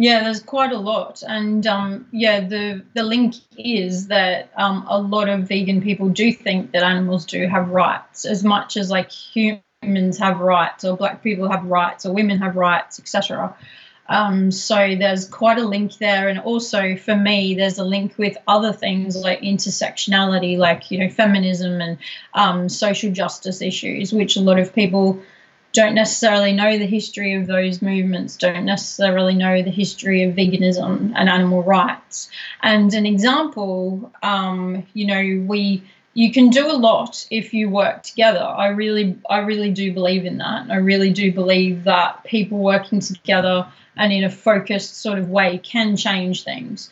Yeah, there's quite a lot, and um, yeah, the the link is that um, a lot of vegan people do think that animals do have rights as much as like humans have rights, or black people have rights, or women have rights, etc. Um, so there's quite a link there, and also for me, there's a link with other things like intersectionality, like you know feminism and um, social justice issues, which a lot of people don't necessarily know the history of those movements, don't necessarily know the history of veganism and animal rights. And an example, um, you know, we you can do a lot if you work together. I really, I really do believe in that. I really do believe that people working together and in a focused sort of way can change things.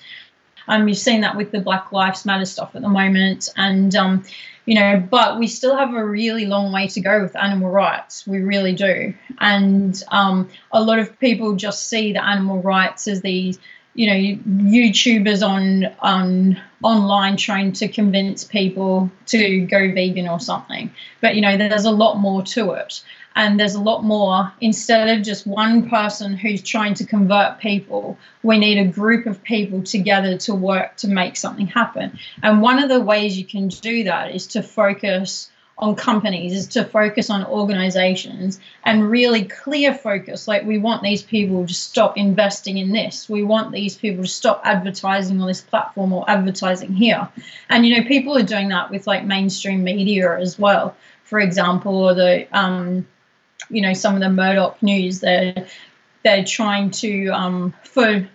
Um, you've seen that with the Black Lives Matter stuff at the moment, and um, you know, but we still have a really long way to go with animal rights. We really do, and um, a lot of people just see the animal rights as these, you know, YouTubers on on online trying to convince people to go vegan or something. But you know, there's a lot more to it. And there's a lot more. Instead of just one person who's trying to convert people we need a group of people together to work to make something happen. And one of the ways you can do that is to focus on companies is to focus on organizations and really clear focus. Like we want these people to stop investing in this. We want these people to stop advertising on this platform or advertising here. And you know people are doing that with like mainstream media as well. For example or the um, you know some of the Murdoch news. They're they're trying to um, for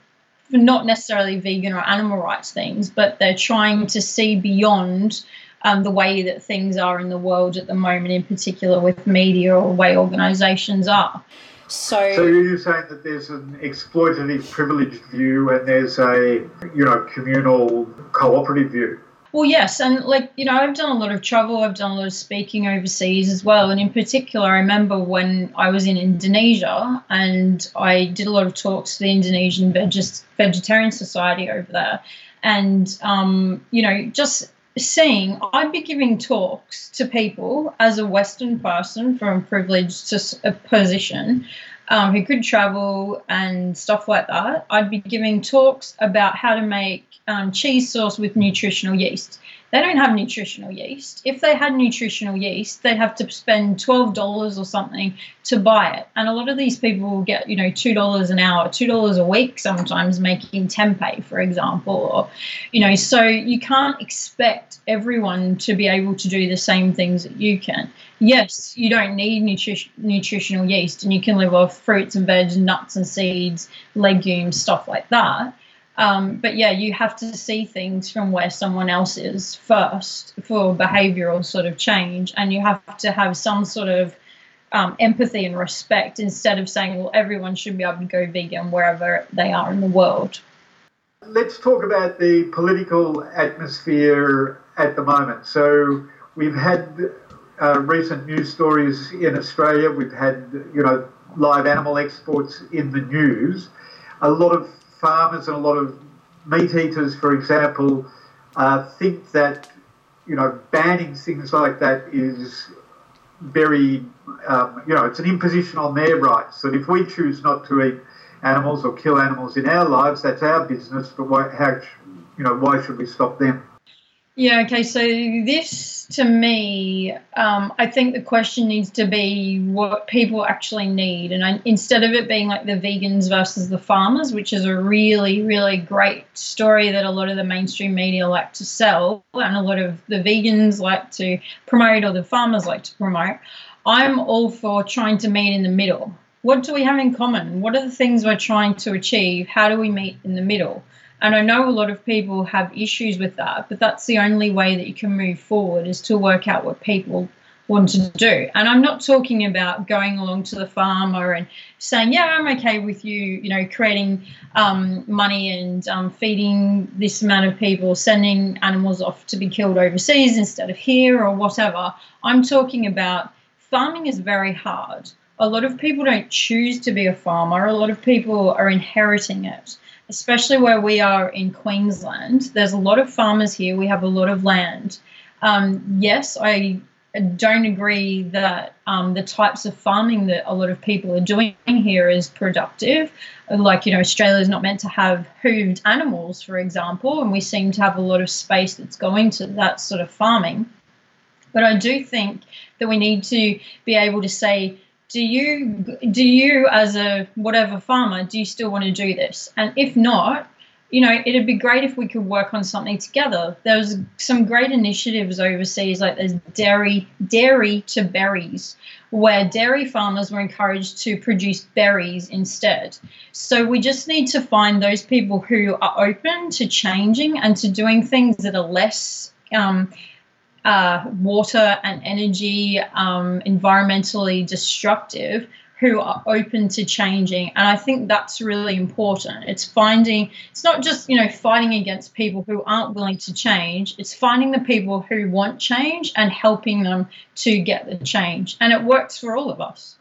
for not necessarily vegan or animal rights things, but they're trying to see beyond um, the way that things are in the world at the moment, in particular with media or the way organisations are. So, so you're saying that there's an exploitative, privileged view, and there's a you know communal, cooperative view. Well, yes, and like you know, I've done a lot of travel. I've done a lot of speaking overseas as well, and in particular, I remember when I was in Indonesia and I did a lot of talks to the Indonesian Vegetarian Society over there, and um, you know, just seeing I'd be giving talks to people as a Western person from a privileged position um, who could travel and stuff like that. I'd be giving talks about how to make um, cheese sauce with nutritional yeast. They don't have nutritional yeast. If they had nutritional yeast, they'd have to spend twelve dollars or something to buy it. And a lot of these people will get, you know, two dollars an hour, two dollars a week, sometimes making tempeh, for example, or, you know, so you can't expect everyone to be able to do the same things that you can. Yes, you don't need nutrition, nutritional yeast, and you can live off fruits and veg, nuts and seeds, legumes, stuff like that um, but yeah, you have to see things from where someone else is first for behavioral sort of change, and you have to have some sort of um, empathy and respect instead of saying, well, everyone should be able to go vegan wherever they are in the world. Let's talk about the political atmosphere at the moment. So we've had uh, recent news stories in Australia. We've had, you know, live animal exports in the news. A lot of farmers and a lot of meat eaters, for example, uh, think that you know banning things like that is very um, you know it's an imposition on their rights. That if we choose not to eat animals or kill animals in our lives, that's our business. But why, how you know why should we stop them? Yeah, okay. So, this to me, um, I think the question needs to be what people actually need. And I, instead of it being like the vegans versus the farmers, which is a really, really great story that a lot of the mainstream media like to sell, and a lot of the vegans like to promote, or the farmers like to promote, I'm all for trying to meet in the middle. What do we have in common? What are the things we're trying to achieve? How do we meet in the middle? And I know a lot of people have issues with that, but that's the only way that you can move forward is to work out what people want to do. And I'm not talking about going along to the farmer and saying, yeah, I'm okay with you, you know, creating um, money and um, feeding this amount of people, sending animals off to be killed overseas instead of here or whatever. I'm talking about farming is very hard. A lot of people don't choose to be a farmer, a lot of people are inheriting it especially where we are in Queensland. There's a lot of farmers here. We have a lot of land. Um, yes, I don't agree that um, the types of farming that a lot of people are doing here is productive. Like, you know, Australia is not meant to have hooved animals, for example, and we seem to have a lot of space that's going to that sort of farming. But I do think that we need to be able to say, do you do you as a whatever farmer do you still want to do this and if not you know, it'd be great if we could work on something together. There's some great initiatives overseas, like there's dairy dairy to berries, where dairy farmers were encouraged to produce berries instead. So we just need to find those people who are open to changing and to doing things that are less um, uh, water and energy um, environmentally destructive who are open to changing. And i think that's really important. It's finding it's not just you know fighting against people who aren't willing to change. It's finding the people who want change and helping them to get the change. And it works for all of us